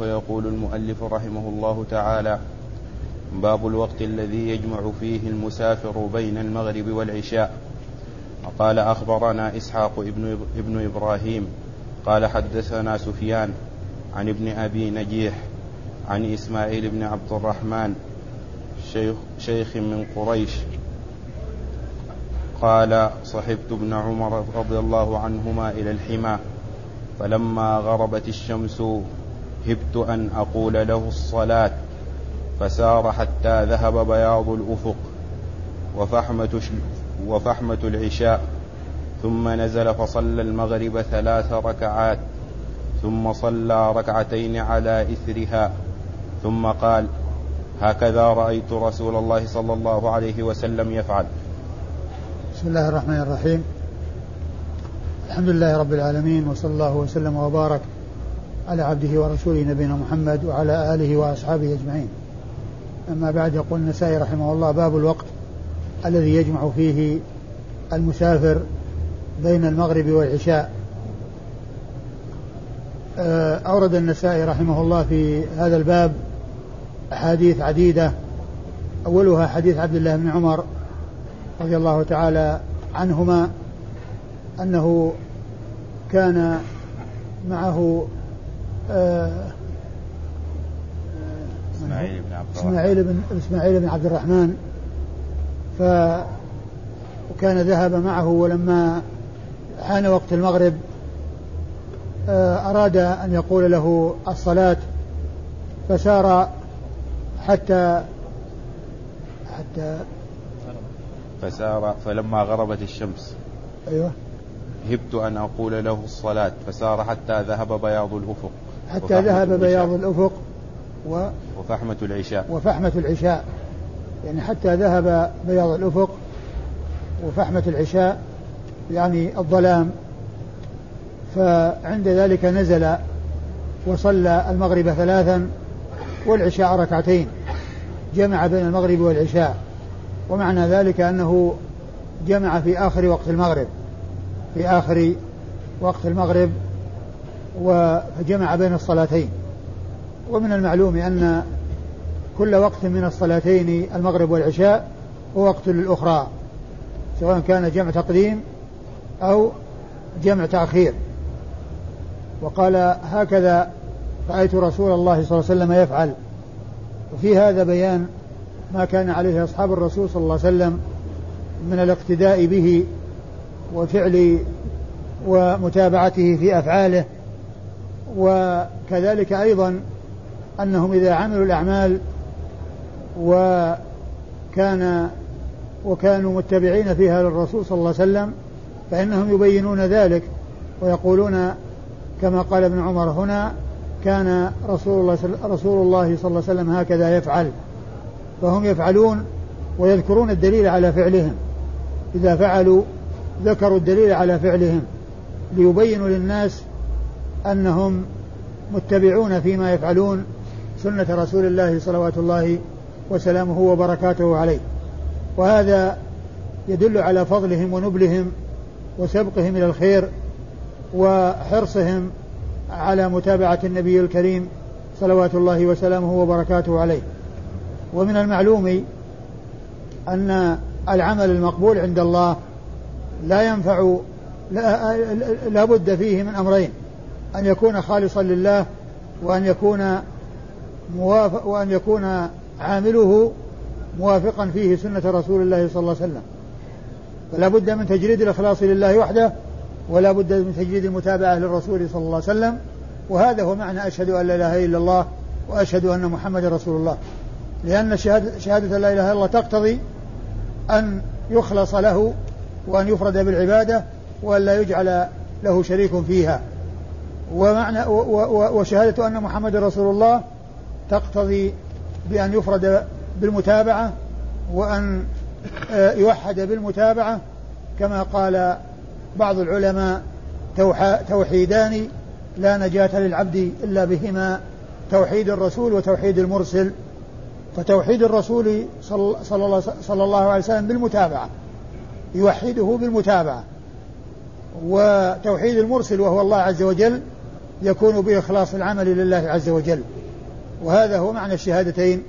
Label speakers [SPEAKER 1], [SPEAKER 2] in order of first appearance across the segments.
[SPEAKER 1] ويقول المؤلف رحمه الله تعالى باب الوقت الذي يجمع فيه المسافر بين المغرب والعشاء. قال أخبرنا إسحاق ابن, ابن إبراهيم قال حدثنا سفيان عن ابن أبي نجيح عن إسماعيل بن عبد الرحمن شيخ, شيخ من قريش. قال صحبت ابن عمر رضي الله عنهما إلى الحمى فلما غربت الشمس هبت أن أقول له الصلاة فسار حتى ذهب بياض الأفق وفحمة, وفحمة العشاء ثم نزل فصلى المغرب ثلاث ركعات ثم صلى ركعتين على إثرها ثم قال هكذا رأيت رسول الله صلى الله عليه وسلم يفعل.
[SPEAKER 2] بسم الله الرحمن الرحيم. الحمد لله رب العالمين وصلى الله وسلم وبارك على عبده ورسوله نبينا محمد وعلى آله وأصحابه أجمعين. أما بعد يقول النسائي رحمه الله باب الوقت الذي يجمع فيه المسافر بين المغرب والعشاء. آه، أورد النسائي رحمه الله في هذا الباب أحاديث عديدة. أولها حديث عبد الله بن عمر رضي الله تعالى عنهما أنه كان معه
[SPEAKER 1] إسماعيل بن عبد الرحمن.
[SPEAKER 2] إسماعيل بن إسماعيل بن عبد الرحمن. ف وكان ذهب معه ولما حان وقت المغرب آه، أراد أن يقول له الصلاة فسار حتى حتى
[SPEAKER 1] فسار فلما غربت الشمس.
[SPEAKER 2] أيوه.
[SPEAKER 1] هبت أن أقول له الصلاة فسار حتى ذهب بياض الأفق.
[SPEAKER 2] حتى ذهب بياض الأفق و
[SPEAKER 1] وفحمة العشاء.
[SPEAKER 2] وفحمة العشاء. يعني حتى ذهب بياض الأفق وفحمة العشاء يعني الظلام. فعند ذلك نزل وصلى المغرب ثلاثا والعشاء ركعتين. جمع بين المغرب والعشاء. ومعنى ذلك أنه جمع في آخر وقت المغرب. في آخر وقت المغرب وجمع بين الصلاتين. ومن المعلوم أن كل وقت من الصلاتين المغرب والعشاء هو وقت للأخرى سواء كان جمع تقديم أو جمع تأخير. وقال هكذا رأيت رسول الله صلى الله عليه وسلم يفعل. وفي هذا بيان ما كان عليه أصحاب الرسول صلى الله عليه وسلم من الاقتداء به وفعل ومتابعته في أفعاله. وكذلك أيضا أنهم إذا عملوا الأعمال وكان وكانوا متبعين فيها للرسول صلى الله عليه وسلم فإنهم يبينون ذلك ويقولون كما قال ابن عمر هنا كان رسول الله رسول الله صلى الله عليه وسلم هكذا يفعل. فهم يفعلون ويذكرون الدليل على فعلهم. إذا فعلوا ذكروا الدليل على فعلهم ليبينوا للناس أنهم متبعون فيما يفعلون سنة رسول الله صلوات الله وسلامه وبركاته عليه. وهذا يدل على فضلهم ونبلهم وسبقهم إلى الخير وحرصهم على متابعة النبي الكريم صلوات الله وسلامه وبركاته عليه. ومن المعلوم أن العمل المقبول عند الله لا ينفع لا, بد فيه من أمرين. أن يكون خالصا لله وأن يكون موافق وأن يكون عامله موافقا فيه سنة رسول الله صلى الله عليه وسلم. فلا بد من تجريد الإخلاص لله وحده ولا بد من تجريد المتابعة للرسول صلى الله عليه وسلم. وهذا هو معنى أشهد أن لا إله إلا الله وأشهد أن محمد رسول الله. لأن شهادة, شهادة لا إله إلا الله تقتضي أن يخلص له وأن يفرد بالعبادة وأن لا يجعل له شريك فيها. ومعنى وشهادة أن محمد رسول الله تقتضي بأن يفرد بالمتابعة وأن آه، يوحد بالمتابعة كما قال بعض العلماء توحيدان لا نجاة للعبد إلا بهما توحيد الرسول وتوحيد المرسل. فتوحيد الرسول صلى, الله عليه وسلم بالمتابعة يوحده بالمتابعة. وتوحيد المرسل وهو الله عز وجل يكون بإخلاص العمل لله عز وجل. وهذا هو معنى الشهادتين.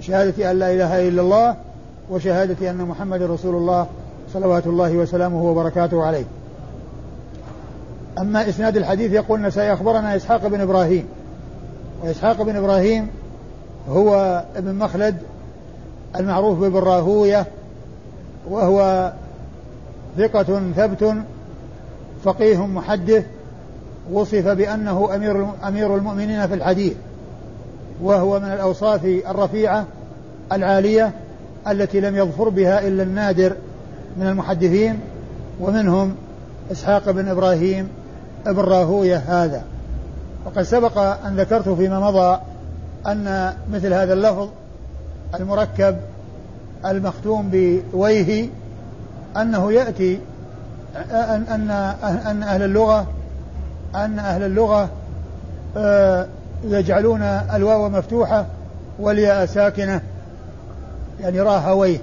[SPEAKER 2] شهادة أن لا إله إلا الله وشهادة أن محمد رسول الله صلوات الله وسلامه وبركاته عليه. أما إسناد الحديث يقول سيخبرنا إسحاق بن إبراهيم. وإسحاق بن إبراهيم هو ابن مخلد المعروف بابن راهوية وهو ثقة ثبت فقيه محدث وصف بأنه أمير أمير المؤمنين في الحديث وهو من الأوصاف الرفيعة العالية التي لم يظفر بها إلا النادر من المحدثين ومنهم إسحاق بن إبراهيم ابن راهوية هذا. وقد سبق أن ذكرت فيما مضى أن مثل هذا اللفظ المركب المختوم بويه أنه يأتي أن أن أن أهل اللغة أن أهل اللغة آه، يجعلون الواو مفتوحة والياء ساكنة يعني راها ويه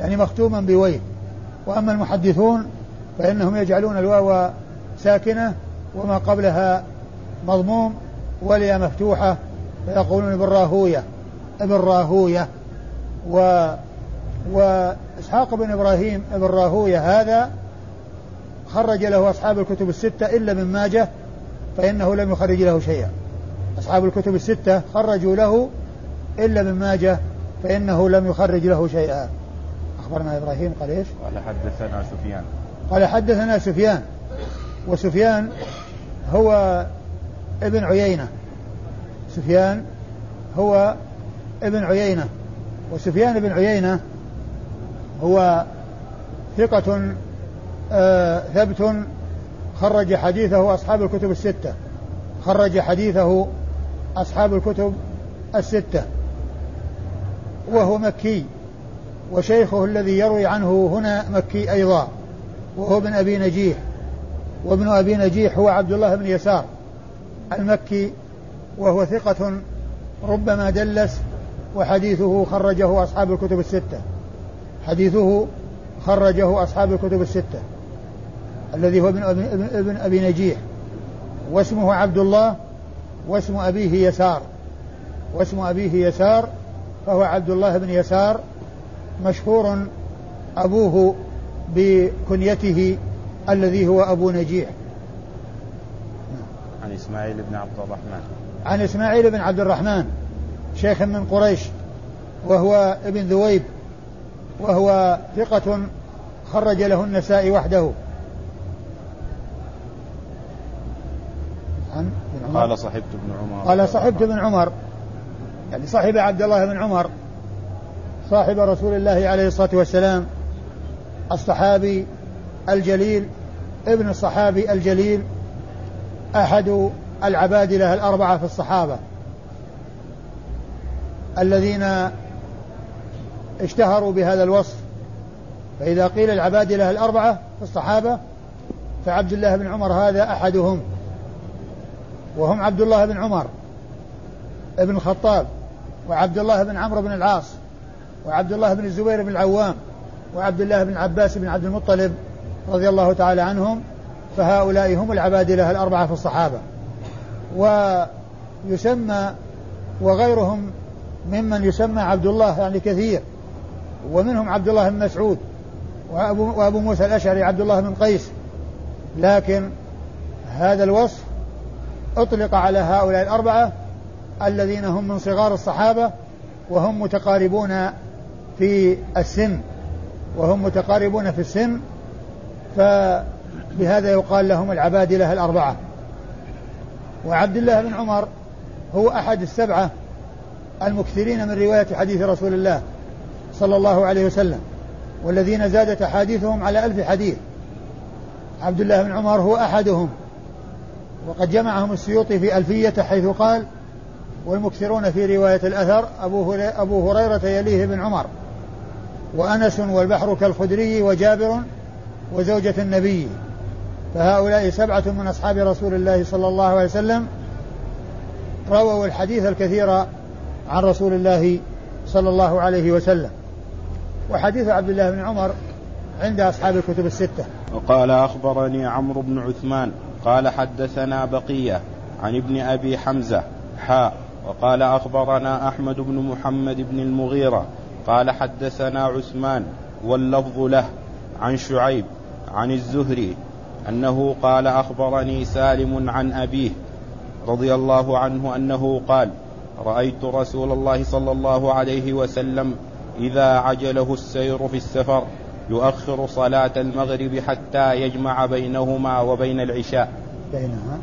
[SPEAKER 2] يعني مختوما بويه وأما المحدثون فإنهم يجعلون الواو ساكنة وما قبلها مضموم والياء مفتوحة فيقولون بالراهوية بالراهوية و وإسحاق بن إبراهيم بن راهوية هذا خرج له أصحاب الكتب الستة إلا من ماجه فإنه لم يخرج له شيئا. أصحاب الكتب الستة خرجوا له إلا من ماجه فإنه لم يخرج له شيئا. أخبرنا إبراهيم قال إيش؟
[SPEAKER 1] قال حدثنا سفيان.
[SPEAKER 2] قال حدثنا سفيان. وسفيان هو ابن عيينة. سفيان هو ابن عيينة. وسفيان بن عيينة هو ثقة ثبت خرج حديثه أصحاب الكتب الستة. خرج حديثه أصحاب الكتب الستة. وهو مكي وشيخه الذي يروي عنه هنا مكي أيضا وهو ابن أبي نجيح. وابن أبي نجيح هو عبد الله بن يسار المكي وهو ثقة ربما دلس وحديثه خرجه أصحاب الكتب الستة. حديثه خرجه أصحاب الكتب الستة. الذي هو ابن أبي, ابن أبي نجيح واسمه عبد الله واسم أبيه يسار واسم أبيه يسار فهو عبد الله بن يسار مشهور أبوه بكنيته الذي هو أبو نجيح.
[SPEAKER 1] عن إسماعيل بن عبد الرحمن.
[SPEAKER 2] عن إسماعيل بن عبد الرحمن شيخ من قريش وهو ابن ذويب وهو ثقة خرج له النساء وحده.
[SPEAKER 1] قال صحبت ابن عمر.
[SPEAKER 2] قال صحبت ابن عمر. يعني صاحب عبد الله بن عمر. صاحب رسول الله عليه الصلاة والسلام. الصحابي الجليل. ابن الصحابي الجليل. أحد العبادلة الأربعة في الصحابة. الذين اشتهروا بهذا الوصف. فإذا قيل العبادلة الأربعة في الصحابة فعبد الله بن عمر هذا أحدهم. وهم عبد الله بن عمر ابن الخطاب وعبد الله بن عمرو بن العاص وعبد الله بن الزبير بن العوام وعبد الله بن عباس بن عبد المطلب رضي الله تعالى عنهم فهؤلاء هم العبادلة الأربعة في الصحابة. ويسمى وغيرهم ممن يسمى عبد الله يعني كثير ومنهم عبد الله بن مسعود وأبو موسى الأشعري عبد الله بن قيس. لكن هذا الوصف أطلق على هؤلاء الأربعة الذين هم من صغار الصحابة وهم متقاربون في السن وهم متقاربون في السن فبهذا يقال لهم العبادلة الأربعة. وعبد الله بن عمر هو أحد السبعة المكثرين من رواية حديث رسول الله صلى الله عليه وسلم والذين زادت أحاديثهم على ألف حديث. عبد الله بن عمر هو أحدهم. وقد جمعهم السيوطي في ألفية حيث قال والمكثرون في رواية الأثر أبو, هريرة يليه بن عمر. وأنس والبحر كالخدري وجابر وزوجة النبي. فهؤلاء سبعة من أصحاب رسول الله صلى الله عليه وسلم رووا الحديث الكثير عن رسول الله صلى الله عليه وسلم. وحديث عبد الله بن عمر عند أصحاب الكتب الستة.
[SPEAKER 1] وقال أخبرني عمرو بن عثمان قال حدثنا بقية عن ابن أبي حمزة حاء وقال أخبرنا أحمد بن محمد بن المغيرة قال حدثنا عثمان واللفظ له عن شعيب عن الزهري أنه قال أخبرني سالم عن أبيه رضي الله عنه أنه قال رأيت رسول الله صلى الله عليه وسلم إذا عجله السير في السفر يؤخر صلاة المغرب حتى يجمع بينهما وبين العشاء.
[SPEAKER 2] بينها.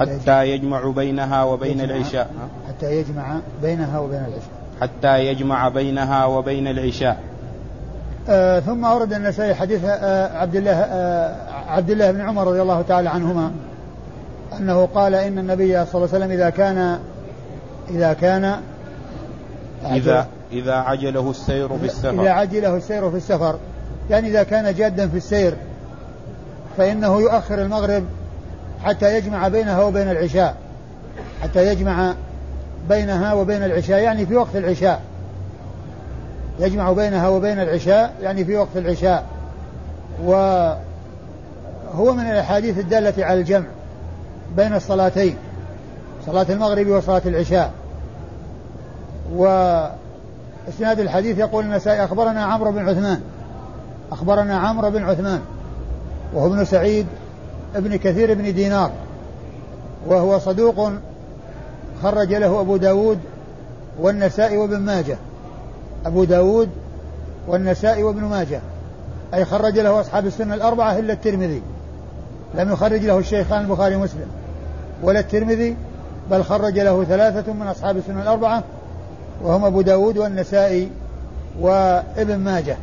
[SPEAKER 1] حتى يجمع بينها وبين
[SPEAKER 2] يجمع
[SPEAKER 1] العشاء.
[SPEAKER 2] حتى يجمع بينها وبين العشاء.
[SPEAKER 1] حتى يجمع بينها وبين العشاء.
[SPEAKER 2] آه ثم أورد النسائي حديث آه عبد الله آه عبد الله بن عمر رضي الله تعالى عنهما أنه قال إن النبي صلى الله عليه وسلم إذا كان إذا كان
[SPEAKER 1] إذا إذا عجله السير في
[SPEAKER 2] إذا
[SPEAKER 1] السفر
[SPEAKER 2] عجله السير في السفر. يعني إذا كان جادا في السير فإنه يؤخر المغرب حتى يجمع بينها وبين العشاء. حتى يجمع بينها وبين العشاء يعني في وقت العشاء. يجمع بينها وبين العشاء يعني في وقت العشاء. وهو من الأحاديث الدالة على الجمع بين الصلاتين صلاة المغرب وصلاة العشاء. وإسناد الحديث يقول النسائي أخبرنا عمرو بن عثمان. أخبرنا عمرو بن عثمان. وهو ابن سعيد ابن كثير بن دينار. وهو صدوق خرج له أبو داود والنسائي وابن ماجه. أبو داود والنسائي وابن ماجه. أي خرج له أصحاب السنة الأربعة إلا الترمذي. لم يخرج له الشيخان البخاري ومسلم. ولا الترمذي بل خرج له ثلاثة من أصحاب السنة الأربعة وهم أبو داود والنسائي وابن ماجه.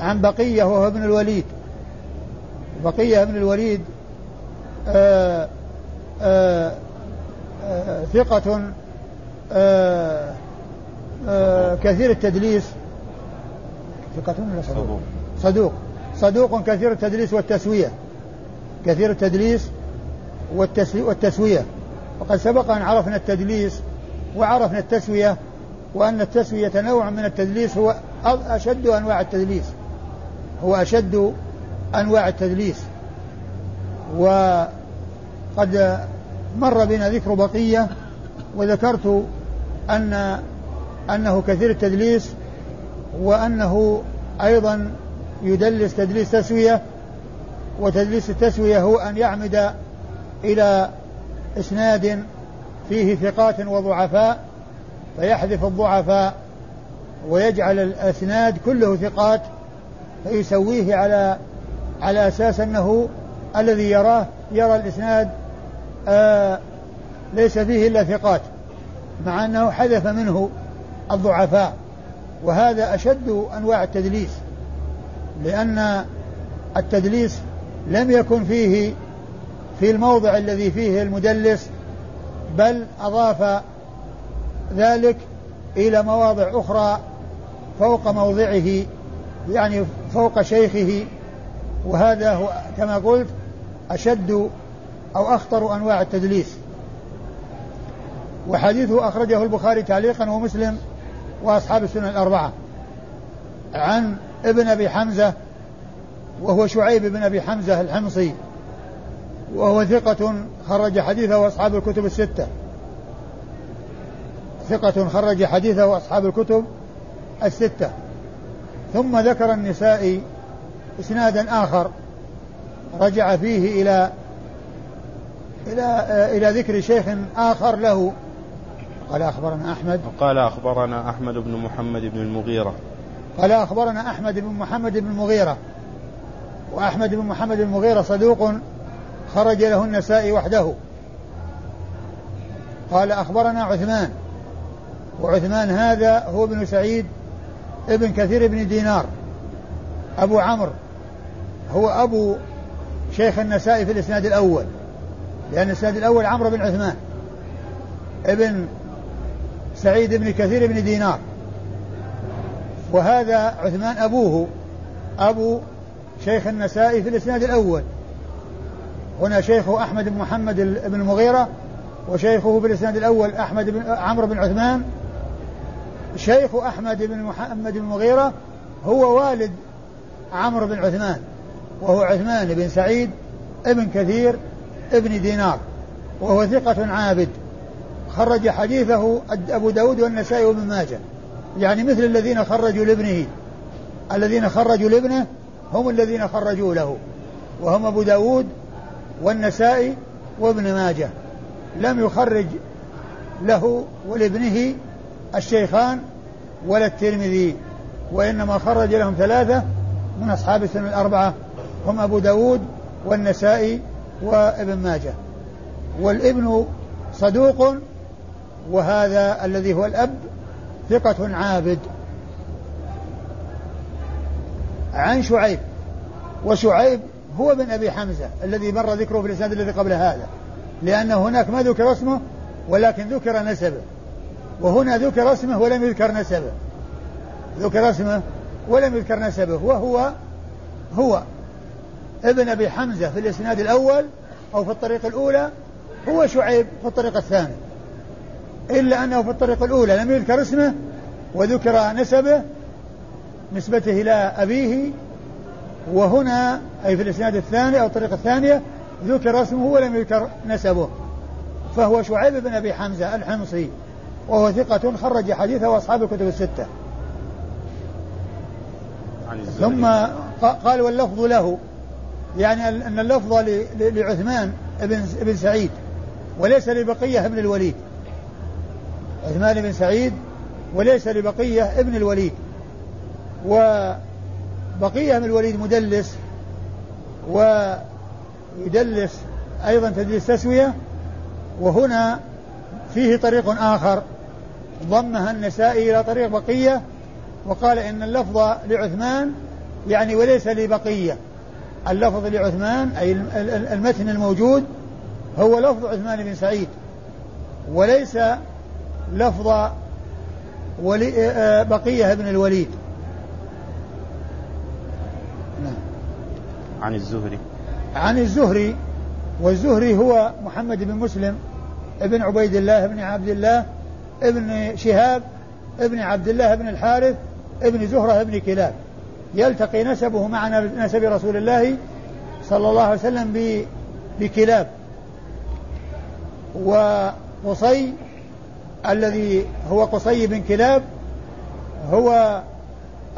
[SPEAKER 2] عن بقية وهو ابن الوليد. بقية ابن الوليد آآ آآ آآ ثقة آآ آآ كثير التدليس. ثقة ولا صدوق؟ صدوق. صدوق كثير التدليس والتسوية. كثير التدليس والتسوية. وقد سبق أن عرفنا التدليس وعرفنا التسوية وأن التسوية نوع من التدليس هو أشد أنواع التدليس. هو أشد أنواع التدليس. وقد مر بنا ذكر بقية وذكرت أن أنه كثير التدليس وأنه أيضا يدلس تدليس تسوية وتدليس التسوية هو أن يعمد إلى إسناد فيه ثقات وضعفاء فيحذف الضعفاء ويجعل الأسناد كله ثقات فيسويه على على أساس أنه الذي يراه يرى الإسناد آه ليس فيه إلا ثقات مع أنه حذف منه الضعفاء. وهذا أشد أنواع التدليس لأن التدليس لم يكن فيه في الموضع الذي فيه المدلس بل أضاف ذلك إلى مواضع أخرى فوق موضعه يعني فوق شيخه. وهذا هو كما قلت أشد أو أخطر أنواع التدليس. وحديثه أخرجه البخاري تعليقا ومسلم وأصحاب السنن الأربعة. عن ابن أبي حمزة وهو شعيب بن أبي حمزة الحمصي. وهو ثقة خرج حديثه أصحاب الكتب الستة. ثقة خرج حديثه أصحاب الكتب الستة. ثم ذكر النسائي إسنادا آخر رجع فيه إلى إلى إلى ذكر شيخ آخر له. قال أخبرنا أحمد.
[SPEAKER 1] قال أخبرنا أحمد بن محمد بن المغيرة.
[SPEAKER 2] قال أخبرنا أحمد بن محمد بن المغيرة. وأحمد بن محمد بن المغيرة صدوق خرج له النسائي وحده. قال أخبرنا عثمان وعثمان هذا هو ابن سعيد ابن كثير بن دينار. أبو عمرو هو أبو شيخ النسائي في الإسناد الأول لأن الإسناد الأول عمرو بن عثمان ابن سعيد بن كثير بن دينار. وهذا عثمان أبوه أبو شيخ النسائي في الإسناد الأول. هنا شيخه أحمد بن محمد بن المغيرة وشيخه في الإسناد الأول أحمد بن عمرو بن عثمان. شيخ أحمد بن محمد بن المغيرة هو والد عمرو بن عثمان وهو عثمان بن سعيد ابن كثير ابن دينار وهو ثقة عابد. خرج حديثه أبو داود والنسائي وابن ماجه. يعني مثل الذين خرجوا لابنه. الذين خرجوا لابنه هم الذين خرجوا له وهم أبو داود والنسائي وابن ماجه. لم يخرج له ولابنه الشيخان ولا الترمذي وإنما خرج لهم ثلاثة من أصحاب السنة الأربعة هم أبو داود والنسائي وابن ماجه. والابن صدوق وهذا الذي هو الأب ثقة عابد. عن شعيب وشعيب هو بن أبي حمزة الذي مر ذكره في الإسناد الذي قبل هذا لأن هناك ما ذكر اسمه ولكن ذكر نسبه وهنا ذكر اسمه ولم يذكر نسبه ذكر اسمه ولم يذكر نسبه وهو هو ابن أبي حمزة في الإسناد الأول أو في الطريق الأولى هو شعيب في الطريق الثاني. إلا أنه في الطريق الأولى لم يذكر اسمه وذكر نسبه نسبته إلى أبيه وهنا أي في الإسناد الثاني أو الطريق الثانية ذكر اسمه ولم يذكر نسبه فهو شعيب بن أبي حمزة الحمصي وهو ثقة خرج حديثه وأصحاب الكتب الستة. ثم قال واللفظ له يعني أن اللفظ لعثمان بن بن سعيد وليس لبقية بن الوليد. عثمان بن سعيد وليس لبقية ابن الوليد. وبقية بن الوليد مدلس ويدلس أيضا تدليس تسوية وهنا فيه طريق آخر ضمها النسائي إلى طريق بقية وقال إن اللفظ لعثمان يعني وليس لبقية. اللفظ لعثمان أي المتن الموجود هو لفظ عثمان بن سعيد وليس لفظ ولي آه، بقية بن الوليد.
[SPEAKER 1] عن الزهري.
[SPEAKER 2] عن الزهري والزهري هو محمد بن مسلم ابن عبيد الله بن عبد الله ابن شهاب ابن عبد الله بن الحارث ابن زهرة ابن كلاب. يلتقي نسبه مع نسب رسول الله صلى الله عليه وسلم بكلاب. وقصي الذي هو قصي بن كلاب هو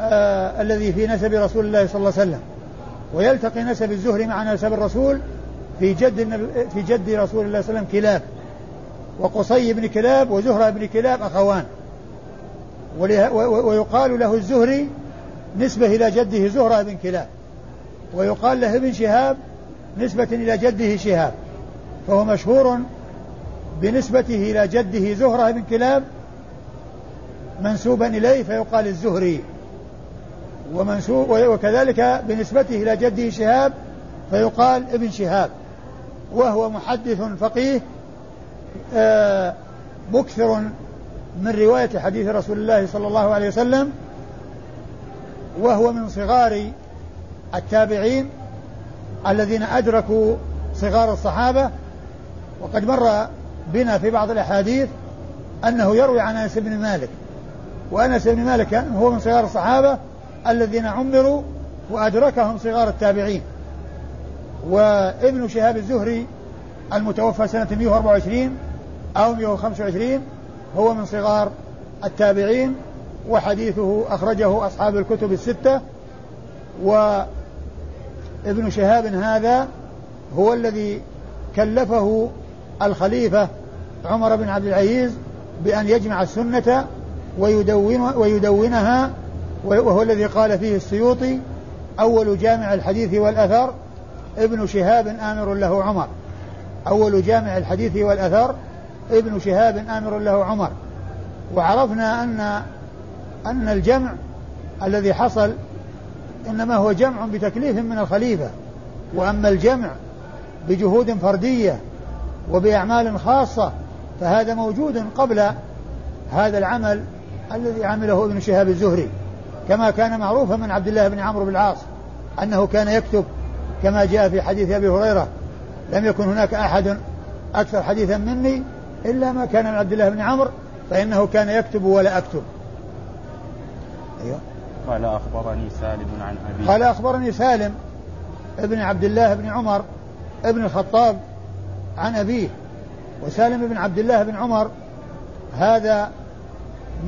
[SPEAKER 2] آه الذي في نسب رسول الله صلى الله عليه وسلم. ويلتقي نسب الزهري مع نسب الرسول في جد في جد رسول الله صلى الله عليه وسلم كلاب. وقصي بن كلاب وزهرة بن كلاب أخوان. ويقال له الزهري نسبة إلى جده زهرة بن كلاب. ويقال له ابن شهاب نسبة إلى جده شهاب. فهو مشهور بنسبته إلى جده زهرة بن كلاب منسوبا إليه فيقال الزهري. ومنسوب وكذلك بنسبته إلى جده شهاب فيقال ابن شهاب وهو محدث فقيه آه، مكثر من رواية حديث رسول الله صلى الله عليه وسلم وهو من صغار التابعين الذين أدركوا صغار الصحابة وقد مر بنا في بعض الأحاديث أنه يروي عن أنس بن مالك وأنس بن مالك هو من صغار الصحابة الذين عمروا وأدركهم صغار التابعين. وابن شهاب الزهري المتوفى سنة 124 أو 125 هو من صغار التابعين وحديثه أخرجه أصحاب الكتب الستة. وابن شهاب هذا هو الذي كلفه الخليفة عمر بن عبد العزيز بأن يجمع السنة ويدون ويدونها وهو الذي قال فيه السيوطي أول جامع الحديث والأثر ابن شهاب آمر له عمر. أول جامع الحديث والأثر ابن شهاب آمر له عمر. وعرفنا أن أن الجمع الذي حصل إنما هو جمع بتكليف من الخليفة. وأما الجمع بجهود فردية وبأعمال خاصة فهذا موجود قبل هذا العمل الذي عمله ابن شهاب الزهري. كما كان معروفا من عبد الله بن عمرو بن العاص أنه كان يكتب كما جاء في حديث أبي هريرة لم يكن هناك أحد أكثر حديثا مني إلا ما كان من عبد الله بن عمرو فإنه كان يكتب ولا أكتب.
[SPEAKER 1] أيوه. قال أخبرني سالم عن أبي
[SPEAKER 2] قال أخبرني سالم ابن عبد الله بن عمر ابن الخطاب عن أبيه وسالم بن عبد الله بن عمر هذا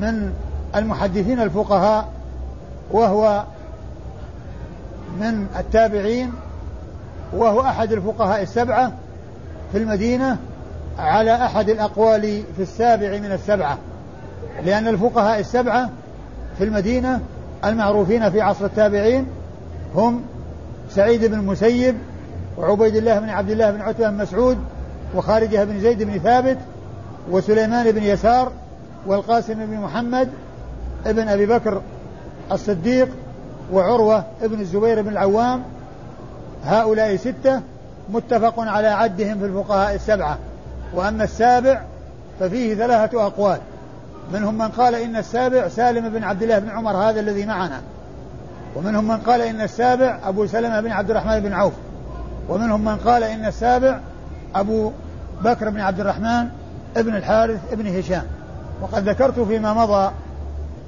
[SPEAKER 2] من المحدثين الفقهاء وهو من التابعين وهو أحد الفقهاء السبعة في المدينة على أحد الأقوال في السابع من السبعة لأن الفقهاء السبعة في المدينة المعروفين في عصر التابعين هم سعيد بن المسيب وعبيد الله بن عبد الله بن عتبة بن مسعود وخارجة بن زيد بن ثابت وسليمان بن يسار والقاسم بن محمد ابن أبي بكر الصديق وعروة ابن الزبير بن العوام هؤلاء ستة متفق على عدهم في الفقهاء السبعة. وأما السابع ففيه ثلاثة أقوال. منهم من قال إن السابع سالم بن عبد الله بن عمر هذا الذي معنا. ومنهم من قال إن السابع أبو سلمة بن عبد الرحمن بن عوف. ومنهم من قال إن السابع أبو بكر بن عبد الرحمن ابن الحارث ابن هشام. وقد ذكرت فيما مضى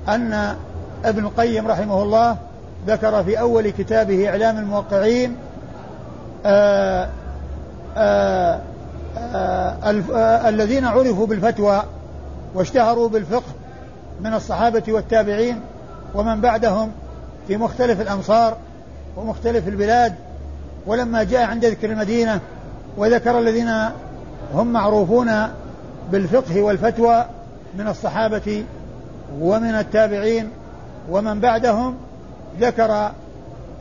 [SPEAKER 2] أن ابن القيم رحمه الله ذكر في أول كتابه إعلام الموقعين آآ آآ آآ الذين عرفوا بالفتوى واشتهروا بالفقه من الصحابة والتابعين ومن بعدهم في مختلف الأمصار ومختلف البلاد. ولما جاء عند ذكر المدينة وذكر الذين هم معروفون بالفقه والفتوى من الصحابة ومن التابعين ومن بعدهم ذكر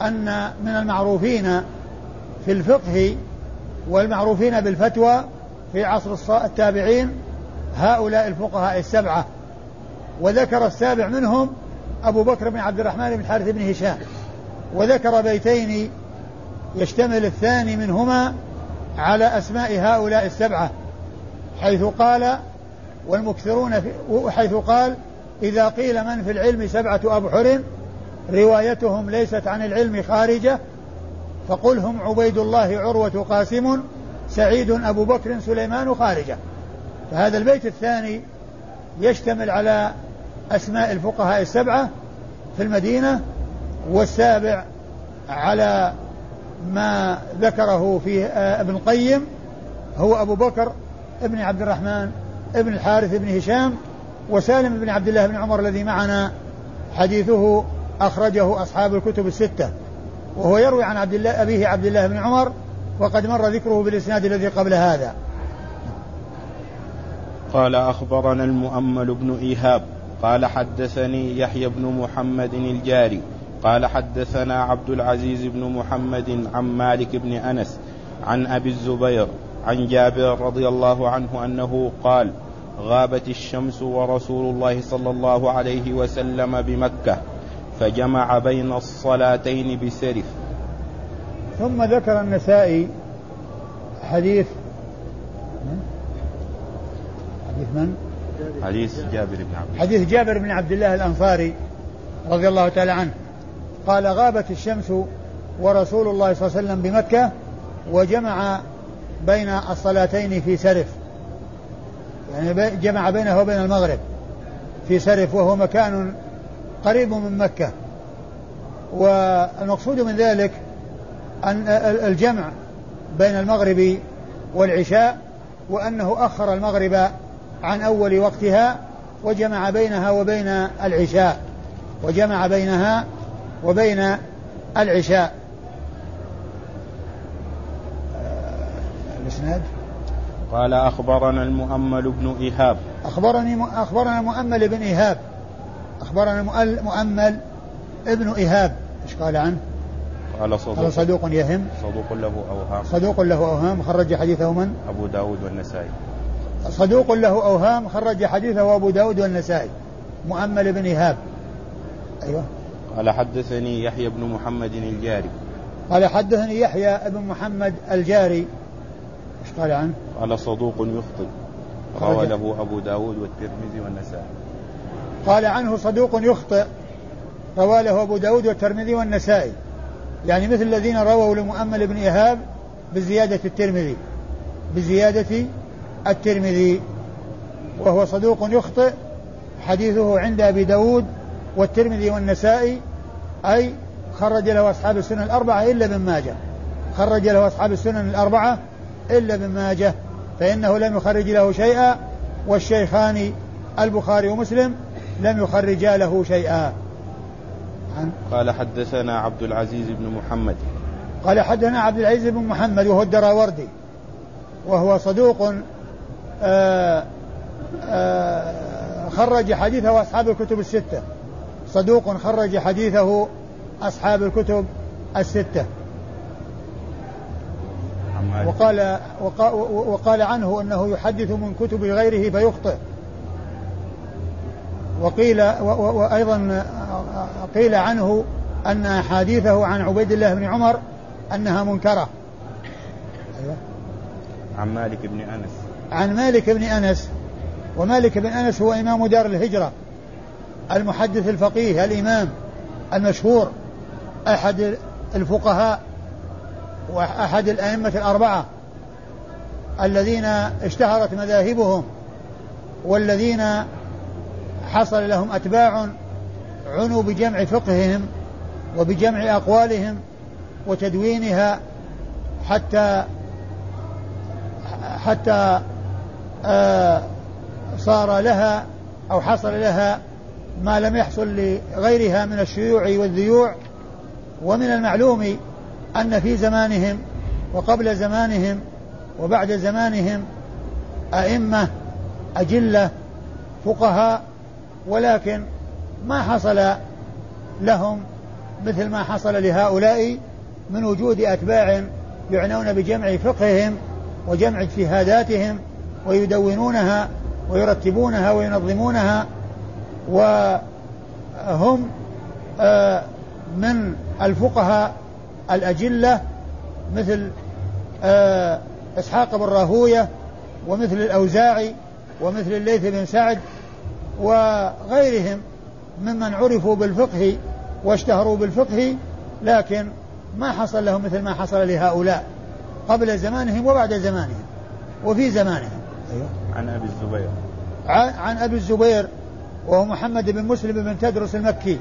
[SPEAKER 2] أن من المعروفين في الفقه والمعروفين بالفتوى في عصر التابعين هؤلاء الفقهاء السبعة. وذكر السابع منهم أبو بكر بن عبد الرحمن بن الحارث بن هشام. وذكر بيتين يشتمل الثاني منهما على أسماء هؤلاء السبعة حيث قال والمكثرون في حيث قال إذا قيل من في العلم سبعة أبحر روايتهم ليست عن العلم خارجة فقل هم عبيد الله عروة قاسم سعيد أبو بكر سليمان خارجة. فهذا البيت الثاني يشتمل على أسماء الفقهاء السبعة في المدينة والسابع على ما ذكره في ابن القيم هو أبو بكر ابن عبد الرحمن ابن الحارث بن هشام وسالم بن عبد الله بن عمر الذي معنا حديثه أخرجه أصحاب الكتب الستة وهو يروي عن عبد الله أبيه عبد الله بن عمر وقد مر ذكره بالإسناد الذي قبل هذا.
[SPEAKER 1] قال أخبرنا المؤمل بن إيهاب قال حدثني يحيى بن محمد الجاري قال حدثنا عبد العزيز بن محمد عن مالك بن أنس عن أبي الزبير عن جابر رضي الله عنه أنه قال غابت الشمس ورسول الله صلى الله عليه وسلم بمكة فجمع بين الصلاتين بسرف.
[SPEAKER 2] ثم ذكر النسائي حديث حديث من؟
[SPEAKER 1] حديث جابر بن عبد
[SPEAKER 2] حديث جابر بن عبد الله الأنصاري رضي الله تعالى عنه. قال غابت الشمس ورسول الله صلى الله عليه وسلم بمكة وجمع بين الصلاتين في سرف. يعني جمع بينه وبين المغرب في سرف وهو مكان قريب من مكة. والمقصود من ذلك أن الجمع بين المغرب والعشاء وأنه أخر المغرب عن أول وقتها وجمع بينها وبين العشاء وجمع بينها وبين العشاء. الإسناد؟
[SPEAKER 1] قال أخبرنا المؤمل بن إيهاب.
[SPEAKER 2] أخبرني أخبرنا مؤمل بن إيهاب. أخبرنا مؤمل ابن إيهاب. إيش قال عنه؟
[SPEAKER 1] قال صدوق
[SPEAKER 2] قال صدوق يهم.
[SPEAKER 1] صدوق له أوهام.
[SPEAKER 2] صدوق له أوهام. خرج حديثه من؟
[SPEAKER 1] أبو داود والنسائي.
[SPEAKER 2] صدوق له أوهام. خرج حديثه أبو داود والنسائي. مؤمل بن إيهاب. أيوه.
[SPEAKER 1] قال حدثني يحيى بن محمد الجاري.
[SPEAKER 2] قال حدثني يحيى بن محمد الجاري. إيش قال عنه؟
[SPEAKER 1] قال صدوق يخطئ روى له أبو داود والترمذي والنسائي.
[SPEAKER 2] قال عنه صدوق يخطئ. روى له أبو داود والترمذي والنسائي. يعني مثل الذين رووا لمؤمل بن إيهاب بزيادة الترمذي. بزيادة الترمذي. وهو صدوق يخطئ. حديثه عند أبي داود والترمذي والنسائي. أي خرج له أصحاب السنة الأربعة إلا ابن ماجه. خرج له أصحاب السنن الأربعة إلا ابن ماجه فإنه لم يخرج له شيئا والشيخان البخاري ومسلم لم يخرجا له شيئا.
[SPEAKER 1] قال حدثنا عبد العزيز بن محمد.
[SPEAKER 2] قال حدثنا عبد العزيز بن محمد وهو الدراوردي وهو صدوق آآ آه، آآ آه، خرج حديثه أصحاب الكتب الستة. صدوق خرج حديثه أصحاب الكتب الستة. وقال وقال عنه أنه يحدث من كتب غيره فيخطئ. وقيل وأيضا قيل عنه أن احاديثه عن عبيد الله بن عمر أنها منكرة.
[SPEAKER 1] أيوة. عن مالك بن أنس.
[SPEAKER 2] عن مالك بن أنس. ومالك بن أنس هو إمام دار الهجرة. المحدث الفقيه الإمام المشهور أحد الفقهاء وأحد الأئمة الأربعة الذين اشتهرت مذاهبهم والذين حصل لهم أتباع عنوا بجمع فقههم وبجمع أقوالهم وتدوينها حتى حتى آه صار لها أو حصل لها ما لم يحصل لغيرها من الشيوع والذيوع ومن المعلوم أن في زمانهم وقبل زمانهم وبعد زمانهم أئمة أجلة فقهاء ولكن ما حصل لهم مثل ما حصل لهؤلاء من وجود أتباع يعنون بجمع فقههم وجمع اجتهاداتهم ويدونونها ويرتبونها وينظمونها وهم آه، من الفقهاء الأجلة مثل آه، إسحاق بن راهوية ومثل الأوزاعي ومثل الليث بن سعد وغيرهم ممن عرفوا بالفقه واشتهروا بالفقه لكن ما حصل لهم مثل ما حصل لهؤلاء قبل زمانهم وبعد زمانهم وفي زمانهم.
[SPEAKER 1] أيوة. عن أبي الزبير.
[SPEAKER 2] عن, عن أبي الزبير وهو محمد بن مسلم بن تدرس المكي.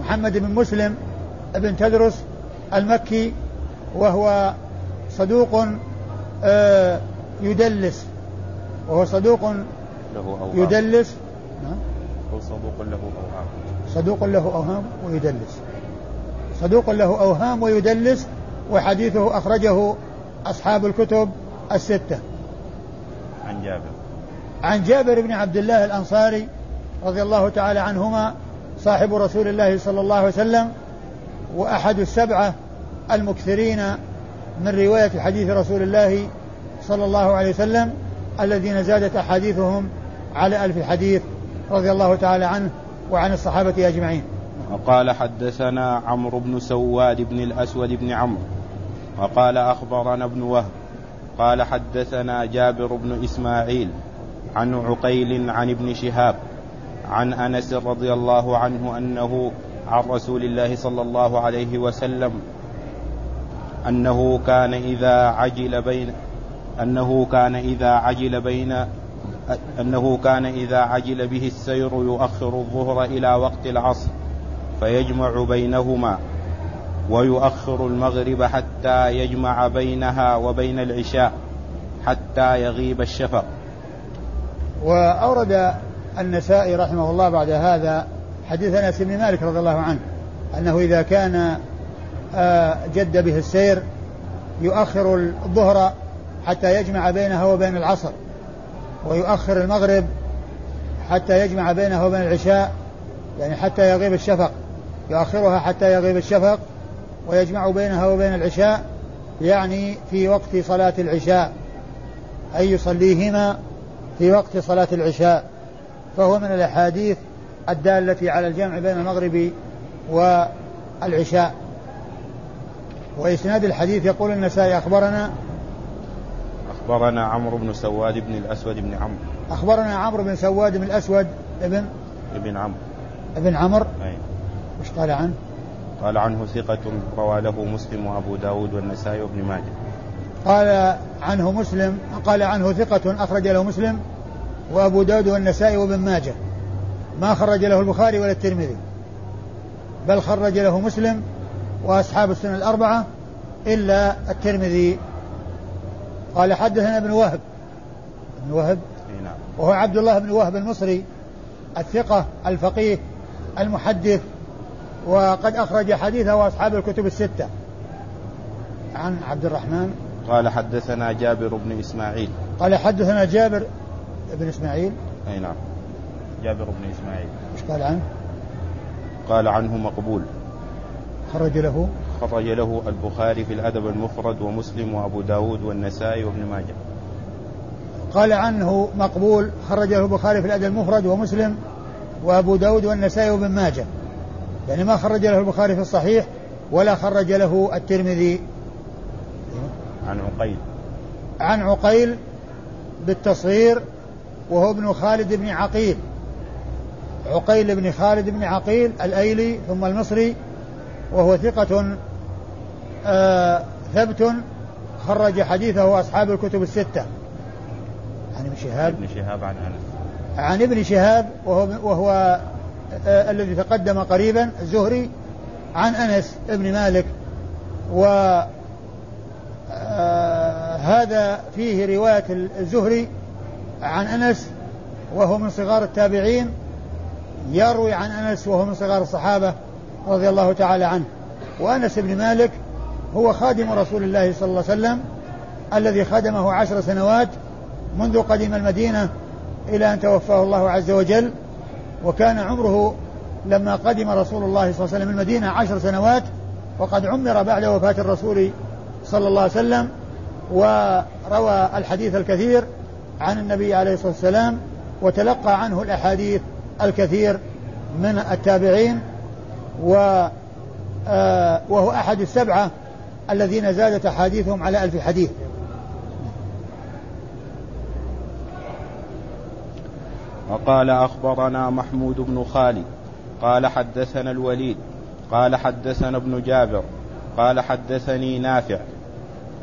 [SPEAKER 2] محمد بن مسلم بن تدرس المكي وهو صدوق آه، يدلس. وهو صدوق له يدلس.
[SPEAKER 1] هو صدوق له أوهام.
[SPEAKER 2] صدوق له أوهام ويدلس. صدوق له أوهام ويدلس وحديثه أخرجه أصحاب الكتب الستة.
[SPEAKER 1] عن جابر.
[SPEAKER 2] عن جابر بن عبد الله الأنصاري رضي الله تعالى عنهما صاحب رسول الله صلى الله عليه وسلم وأحد السبعة المكثرين من رواية حديث رسول الله صلى الله عليه وسلم الذين زادت أحاديثهم على ألف حديث رضي الله تعالى عنه وعن الصحابة أجمعين.
[SPEAKER 1] وقال حدثنا عمرو بن سواد بن الأسود بن عمرو وقال أخبرنا ابن وهب قال حدثنا جابر بن إسماعيل عن عقيل عن ابن شهاب عن أنس رضي الله عنه أنه عن رسول الله صلى الله عليه وسلم أنه كان إذا عجل بين أنه كان إذا عجل بين أنه كان إذا عجل به السير يؤخر الظهر إلى وقت العصر فيجمع بينهما ويؤخر المغرب حتى يجمع بينها وبين العشاء حتى يغيب الشفق.
[SPEAKER 2] وأورد النسائي رحمه الله بعد هذا حديث أنس بن مالك رضي الله عنه أنه إذا كان آه، جد به السير يؤخر الظهر حتى يجمع بينها وبين العصر ويؤخر المغرب حتى يجمع بينها وبين العشاء يعني حتى يغيب الشفق يؤخرها حتى يغيب الشفق ويجمع بينها وبين العشاء يعني في وقت صلاة العشاء أي يصليهما في وقت صلاة العشاء. فهو من الأحاديث الدالة على الجمع بين المغرب والعشاء. وإسناد الحديث يقول النسائي أخبرنا
[SPEAKER 1] أخبرنا عمرو بن سواد بن الأسود بن عمرو.
[SPEAKER 2] أخبرنا عمرو بن سواد بن الأسود ابن
[SPEAKER 1] ابن عمرو.
[SPEAKER 2] ابن عمرو. أي. وش قال عنه؟
[SPEAKER 1] قال عنه ثقة روى له مسلم وأبو داود والنسائي وابن ماجه.
[SPEAKER 2] قال عنه مسلم قال عنه ثقة أخرج له مسلم وأبو داود والنسائي وابن ماجه. ما خرج له البخاري ولا الترمذي. بل خرج له مسلم وأصحاب السنة الأربعة إلا الترمذي. قال حدثنا ابن وهب. ابن وهب.
[SPEAKER 1] نعم.
[SPEAKER 2] وهو عبد الله بن وهب المصري الثقة الفقيه المحدث. وقد أخرج حديثه أصحاب الكتب الستة. عن عبد الرحمن.
[SPEAKER 1] قال حدثنا جابر بن إسماعيل.
[SPEAKER 2] قال حدثنا جابر بن إسماعيل.
[SPEAKER 1] أي نعم. جابر بن إسماعيل.
[SPEAKER 2] إيش قال عنه؟
[SPEAKER 1] قال عنه مقبول.
[SPEAKER 2] خرج له.
[SPEAKER 1] خرج له البخاري في الأدب المفرد ومسلم وأبو داود والنسائي وابن ماجه.
[SPEAKER 2] قال عنه مقبول خرج له البخاري في الأدب المفرد ومسلم وأبو داود والنسائي وابن ماجه. يعني ما خرج له البخاري في الصحيح ولا خرج له الترمذي.
[SPEAKER 1] عن عقيل.
[SPEAKER 2] عن عقيل بالتصغير وهو ابن خالد بن عقيل. عقيل بن خالد بن عقيل الأيلي ثم المصري وهو ثقة آه ثبت خرج حديثه أصحاب الكتب الستة. عن ابن شهاب.
[SPEAKER 1] ابن شهاب عن أنس.
[SPEAKER 2] عن ابن شهاب وهو, وهو آه الذي تقدم قريبا الزهري عن أنس بن مالك. و آه هذا فيه رواية الزهري عن أنس وهو من صغار التابعين. يروي عن أنس وهو من صغار الصحابة رضي الله تعالى عنه. وأنس بن مالك هو خادم رسول الله صلى الله عليه وسلم الذي خدمه عشر سنوات منذ قدم المدينة إلى أن توفاه الله عز وجل. وكان عمره لما قدم رسول الله صلى الله عليه وسلم المدينة عشر سنوات وقد عمر بعد وفاة الرسول صلى الله عليه وسلم. وروى الحديث الكثير عن النبي عليه الصلاة والسلام وتلقى عنه الأحاديث الكثير من التابعين و آه وهو أحد السبعة الذين زادت أحاديثهم على ألف حديث.
[SPEAKER 1] وقال أخبرنا محمود بن خالد قال حدثنا الوليد قال حدثنا ابن جابر قال حدثني نافع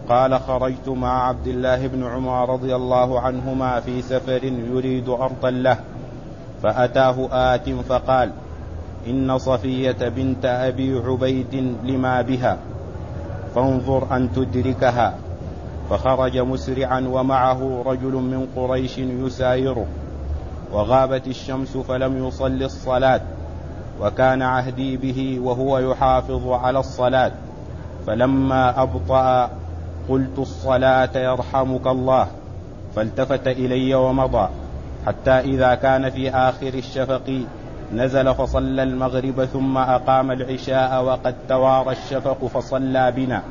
[SPEAKER 1] قال خرجت مع عبد الله بن عمر رضي الله عنهما في سفر يريد أرضا له. فأتاه آت فقال إن صفية بنت أبي عبيد لما بها فانظر أن تدركها. فخرج مسرعا ومعه رجل من قريش يسايره وغابت الشمس فلم يصل الصلاة وكان عهدي به وهو يحافظ على الصلاة. فلما أبطأ قلت الصلاة يرحمك الله. فالتفت إلي ومضى. حتى إذا كان في آخر الشفق نزل فصلى المغرب ثم أقام العشاء وقد توارى الشفق فصلى بنا.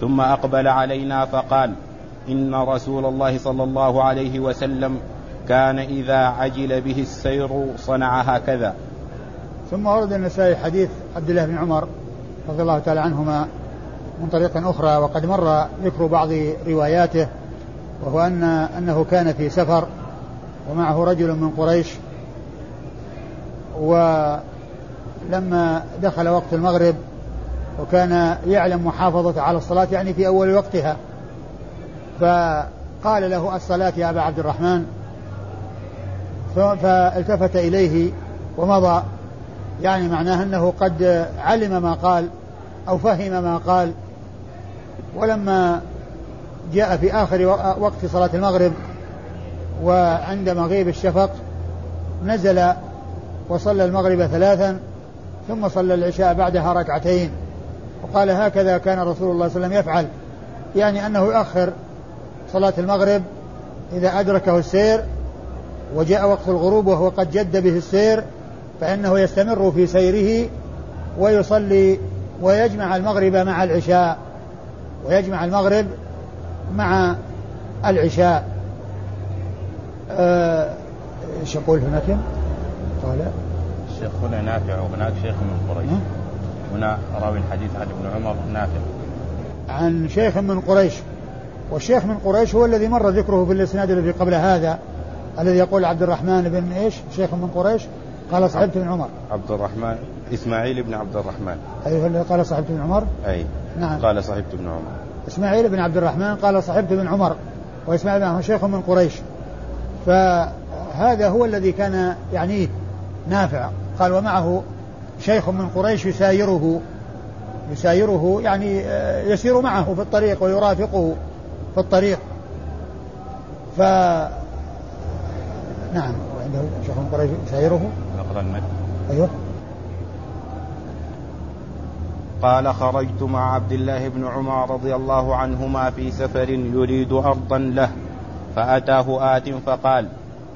[SPEAKER 1] ثم أقبل علينا فقال إن رسول الله صلى الله عليه وسلم كان إذا عجل به السير صنع هكذا.
[SPEAKER 2] ثم ورد النسائي حديث عبد الله بن عمر رضي الله تعالى عنهما من طريق أخرى وقد مر ذكر بعض رواياته وهو أن أنه كان في سفر ومعه رجل من قريش. ولما دخل وقت المغرب وكان يعلم محافظة على الصلاة يعني في أول وقتها فقال له الصلاة يا أبا عبد الرحمن. فالتفت إليه ومضى. يعني معناه أنه قد علم ما قال أو فهم ما قال. ولما جاء في آخر وقت صلاة المغرب وعند مغيب الشفق نزل وصلى المغرب ثلاثا ثم صلى العشاء بعدها ركعتين. وقال هكذا كان رسول الله صلى الله عليه وسلم يفعل. يعني أنه يؤخر صلاة المغرب إذا أدركه السير وجاء وقت الغروب وهو قد جد به السير فإنه يستمر في سيره ويصلي ويجمع المغرب مع العشاء ويجمع المغرب مع العشاء. إيش آه يقول هناك؟ قال
[SPEAKER 1] الشيخ هنا نافع وهناك شيخ من قريش. هنا راوي الحديث عن ابن عمر نافع.
[SPEAKER 2] عن شيخ من قريش. والشيخ من قريش هو الذي مر ذكره في الإسناد الذي قبل هذا الذي يقول عبد الرحمن بن إيش؟ شيخ من قريش. قال صحبت ابن عمر.
[SPEAKER 1] عبد الرحمن إسماعيل بن عبد الرحمن.
[SPEAKER 2] أيوه اللي قال صحبت ابن عمر؟
[SPEAKER 1] أي. نعم. قال صحبت ابن عمر.
[SPEAKER 2] إسماعيل بن عبد الرحمن قال صحبت ابن عمر وإسماعيل بن شيخ من قريش. فهذا هو الذي كان يعنيه نافع. قال ومعه شيخ من قريش يسايره يسايره يعني آه، يسير معه في الطريق ويرافقه في الطريق. ف نعم وعنده شيخ قريش يسايره.
[SPEAKER 1] المد
[SPEAKER 2] أيوه.
[SPEAKER 1] قال خرجت مع عبد الله بن عمر رضي الله عنهما في سفر يريد أرضا له. فأتاه آت فقال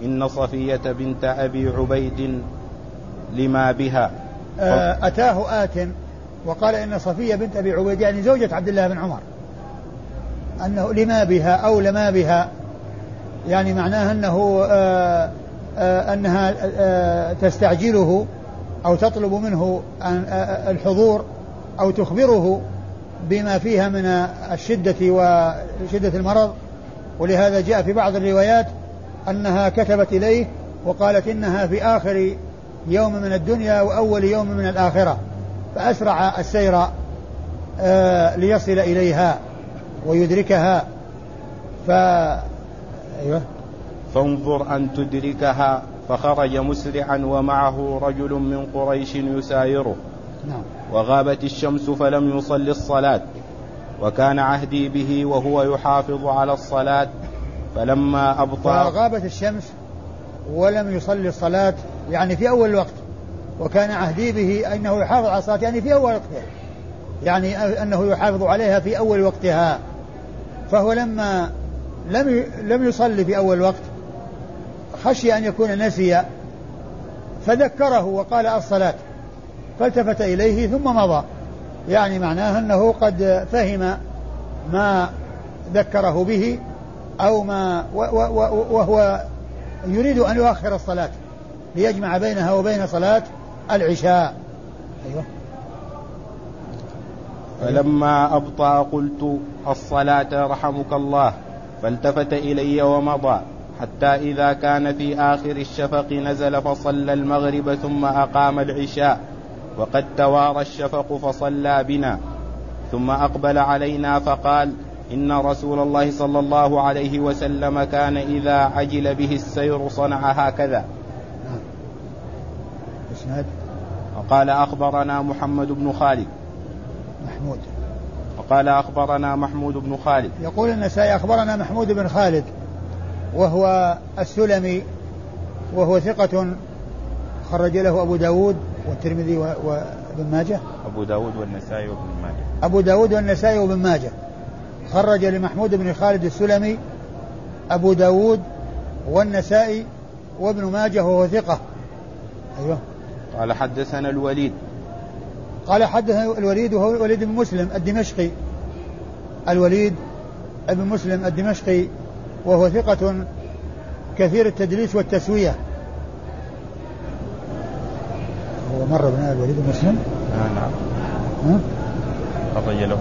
[SPEAKER 1] إن صفية بنت أبي عبيد لما بها.
[SPEAKER 2] آه، أتاه آت وقال إن صفية بنت أبي عبيد يعني زوجة عبد الله بن عمر. أنه لما بها أو لما بها يعني معناه أنه آه، آه، أنها تستعجله أو تطلب منه الحضور أو تخبره بما فيها من الشدة وشدة المرض. ولهذا جاء في بعض الروايات أنها كتبت إليه وقالت إنها في آخر يوم من الدنيا وأول يوم من الآخرة فأسرع السير آه ليصل إليها ويدركها. ف أيوه.
[SPEAKER 1] فانظر أن تدركها فخرج مسرعا ومعه رجل من قريش يسايره. نعم. وغابت الشمس فلم يصل الصلاة. وكان عهدي به وهو يحافظ على الصلاة فلما أبطأ
[SPEAKER 2] فغابت الشمس ولم يصلي الصلاة يعني في أول الوقت. وكان عهدي به أنه يحافظ على الصلاة يعني في أول وقتها. يعني أنه يحافظ عليها في أول وقتها. فهو لما لم لم يصلي في أول وقت خشي أن يكون نسي فذكره وقال الصلاة. فالتفت إليه ثم مضى. يعني معناه أنه قد فهم ما ذكره به أو ما وهو يريد أن يؤخر الصلاة ليجمع بينها وبين صلاة العشاء. أيوه.
[SPEAKER 1] فلما أبطأ قلت الصلاة رحمك الله فالتفت إلي ومضى حتى إذا كان في آخر الشفق نزل فصلى المغرب ثم أقام العشاء. وقد توارى الشفق فصلى بنا ثم أقبل علينا فقال إن رسول الله صلى الله عليه وسلم كان إذا عجل به السير صنع هكذا.
[SPEAKER 2] إسناد؟
[SPEAKER 1] وقال أخبرنا محمد بن خالد.
[SPEAKER 2] محمود.
[SPEAKER 1] وقال أخبرنا محمود بن خالد.
[SPEAKER 2] يقول النسائي أخبرنا محمود بن خالد وهو السلمي وهو ثقة خرج له أبو داود والترمذي وابن ماجه؟
[SPEAKER 1] أبو داود والنسائي وابن ماجه.
[SPEAKER 2] أبو داود والنسائي وابن ماجه. خرج لمحمود بن خالد السلمي أبو داود والنسائي وابن ماجه وهو ثقة. أيوه.
[SPEAKER 1] قال حدثنا الوليد.
[SPEAKER 2] قال حدثنا الوليد وهو الوليد بن مسلم الدمشقي. الوليد بن مسلم الدمشقي وهو ثقة كثير التدليس والتسوية. هو مر بنا الوليد مسلم.
[SPEAKER 1] آه نعم. ها؟ خرج له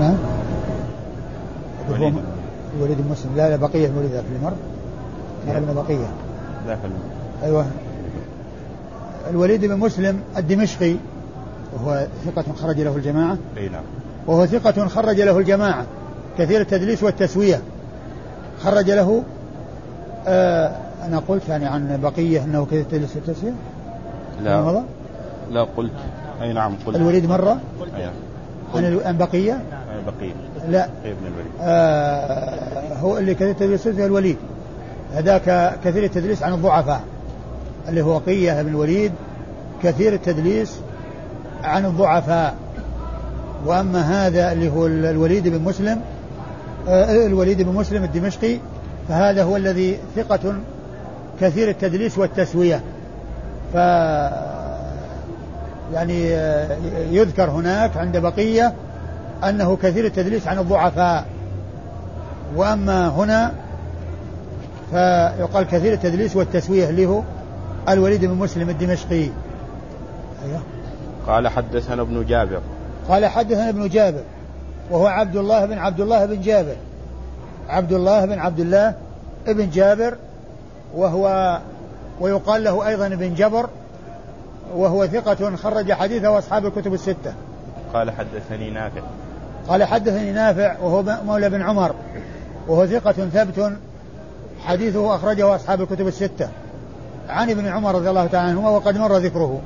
[SPEAKER 2] نعم الوليد الوليد مسلم. لا لا بقية الوليد في المر مر. بن بقية. لا أيوه. الوليد بن مسلم الدمشقي وهو ثقة خرج له الجماعة.
[SPEAKER 1] أي نعم.
[SPEAKER 2] وهو ثقة خرج له الجماعة. كثير التدليس والتسوية. خرج له آه أنا قلت يعني عن بقية أنه كثير التدليس والتسوية.
[SPEAKER 1] لا. مضى؟ لا قلت. أي نعم قلت.
[SPEAKER 2] الوليد مرة؟
[SPEAKER 1] اي
[SPEAKER 2] نعم عن بقية؟
[SPEAKER 1] اي بقية.
[SPEAKER 2] لا.
[SPEAKER 1] ابن الوليد
[SPEAKER 2] آه هو اللي كثير التدليس الوليد. هذاك كثير التدليس عن الضعفاء اللي هو بقية بن الوليد كثير التدليس عن الضعفاء. وأما هذا اللي هو الوليد بن مسلم آه الوليد بن مسلم الدمشقي فهذا هو الذي ثقة كثير التدليس والتسوية. ف يعني يذكر هناك عند بقية أنه كثير التدليس عن الضعفاء. وأما هنا فيقال كثير التدليس والتسوية اللي هو الوليد بن مسلم الدمشقي.
[SPEAKER 1] أيوه. قال حدثنا ابن جابر.
[SPEAKER 2] قال حدثنا ابن جابر وهو عبد الله بن عبد الله بن جابر. عبد الله بن عبد الله ابن جابر وهو ويقال له أيضا ابن جبر وهو ثقة خرج حديثه أصحاب الكتب الستة.
[SPEAKER 1] قال حدثني نافع.
[SPEAKER 2] قال حدثني نافع وهو مولى بن عمر وهو ثقة ثبت حديثه أخرجه أصحاب الكتب الستة. عن ابن عمر رضي الله تعالى عنهما وقد مر ذكره.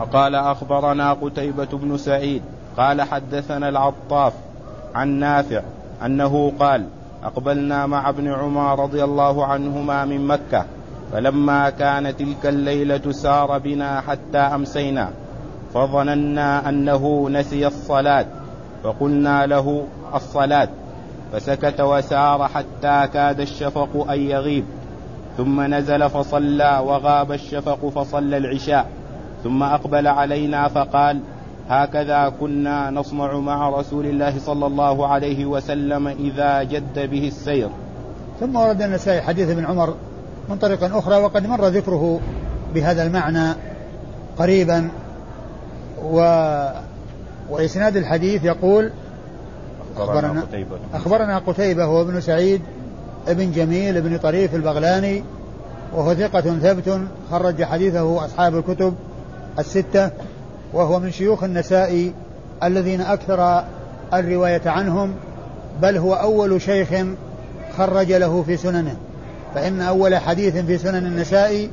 [SPEAKER 1] وقال أخبرنا قتيبة بن سعيد قال حدثنا العطاف عن نافع أنه قال أقبلنا مع ابن عمر رضي الله عنهما من مكة فلما كان تلك الليلة سار بنا حتى أمسينا فظننا أنه نسي الصلاة فقلنا له الصلاة فسكت وسار حتى كاد الشفق أن يغيب ثم نزل فصلى وغاب الشفق فصلى العشاء ثم أقبل علينا فقال هكذا كنا نصنع مع رسول الله صلى الله عليه وسلم إذا جد به السير.
[SPEAKER 2] ثم ورد النسائي حديث ابن عمر من طريق أخرى وقد مر ذكره بهذا المعنى قريبا. و وإسناد الحديث يقول أخبرنا قتيبة. أخبرنا قتيبة هو ابن سعيد ابن جميل ابن طريف البغلاني وهو ثقة ثبت خرج حديثه أصحاب الكتب الستة وهو من شيوخ النسائي الذين أكثر الرواية عنهم بل هو أول شيخ خرج له في سننه. فإن أول حديث في سنن النسائي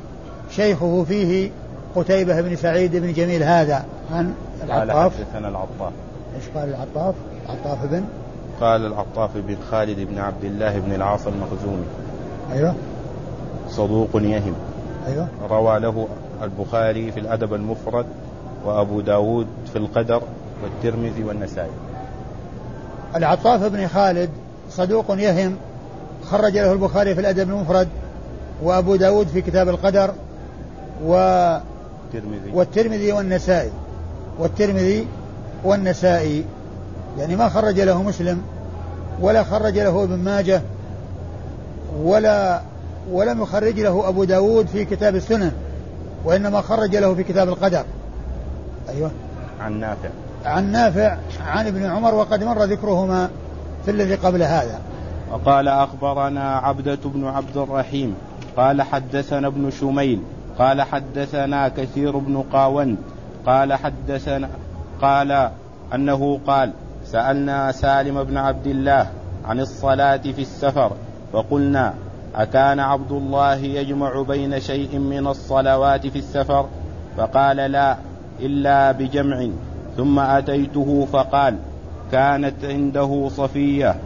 [SPEAKER 2] شيخه فيه قتيبة بن سعيد بن جميل هذا. عن
[SPEAKER 1] العطاف. حدثنا العطاف.
[SPEAKER 2] إيش قال العطاف؟ العطاف بن؟
[SPEAKER 1] قال العطاف بن خالد بن عبد الله بن العاص المخزومي.
[SPEAKER 2] أيوه.
[SPEAKER 1] صدوق يهم.
[SPEAKER 2] أيوه.
[SPEAKER 1] روى له البخاري في الأدب المفرد وأبو داود في القدر والترمذي والنسائي.
[SPEAKER 2] العطاف بن خالد صدوق يهم. خرج له البخاري في الأدب المفرد وأبو داود في كتاب القدر و والترمذي. والنسائي. والترمذي والنسائي. يعني ما خرج له مسلم ولا خرج له ابن ماجه ولا ولم يخرج له أبو داود في كتاب السنن وإنما خرج له في كتاب القدر. أيوة.
[SPEAKER 1] عن نافع.
[SPEAKER 2] عن نافع عن ابن عمر وقد مر ذكرهما في الذي قبل هذا.
[SPEAKER 1] وقال أخبرنا عبدة بن عبد الرحيم قال حدثنا ابن شميل قال حدثنا كثير بن قاوند قال حدثنا قال أنه قال سألنا سالم بن عبد الله عن الصلاة في السفر فقلنا أكان عبد الله يجمع بين شيء من الصلوات في السفر؟ فقال لا إلا بجمع ثم أتيته فقال كانت عنده صفية.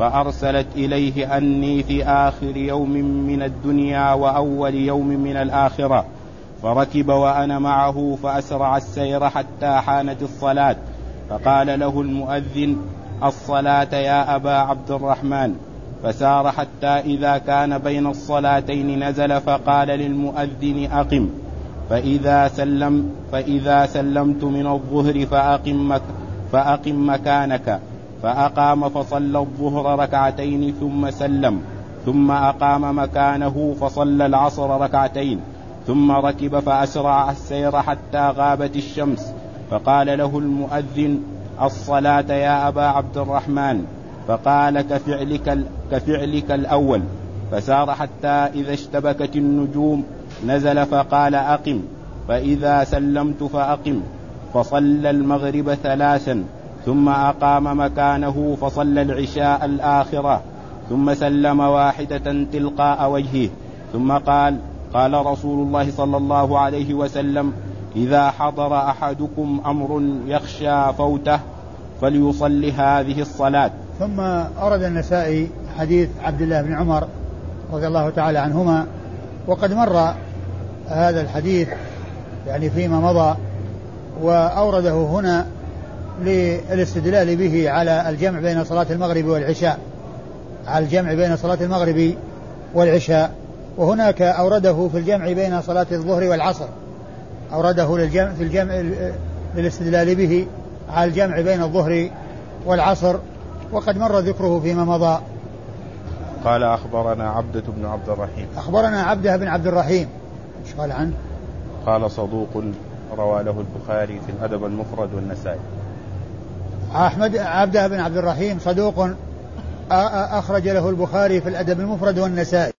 [SPEAKER 1] فأرسلت إليه أني في آخر يوم من الدنيا وأول يوم من الآخرة. فركب وأنا معه فأسرع السير حتى حانت الصلاة. فقال له المؤذن الصلاة يا أبا عبد الرحمن. فسار حتى إذا كان بين الصلاتين نزل فقال للمؤذن أقم. فإذا سلم فإذا سلمت من الظهر فأقم فأقم مكانك. فأقام فصلى الظهر ركعتين ثم سلم ثم أقام مكانه فصلى العصر ركعتين ثم ركب فأسرع السير حتى غابت الشمس. فقال له المؤذن الصلاة يا أبا عبد الرحمن. فقال كفعلك, كفعلك الأول. فسار حتى إذا اشتبكت النجوم نزل فقال أقم. فإذا سلمت فأقم. فصلى المغرب ثلاثا. ثم أقام مكانه فصلى العشاء الآخرة ثم سلم واحدة تلقاء وجهه ثم قال قال رسول الله صلى الله عليه وسلم إذا حضر أحدكم أمر يخشى فوته فليصل هذه الصلاة.
[SPEAKER 2] ثم أورد النسائي حديث عبد الله بن عمر رضي الله تعالى عنهما وقد مر هذا الحديث يعني فيما مضى وأورده هنا للاستدلال به على الجمع بين صلاة المغرب والعشاء. على الجمع بين صلاة المغرب والعشاء. وهناك أورده في الجمع بين صلاة الظهر والعصر. أورده للجمع في الجمع للاستدلال به على الجمع بين الظهر والعصر. وقد مر ذكره فيما مضى.
[SPEAKER 1] قال أخبرنا عبدة بن عبد الرحيم.
[SPEAKER 2] أخبرنا عبده بن عبد الرحيم. إيش قال عنه؟
[SPEAKER 1] قال صدوق روى له البخاري في الأدب المفرد والنسائي.
[SPEAKER 2] أحمد عبده بن عبد الرحيم صدوق أخرج له البخاري في الأدب المفرد والنسائي.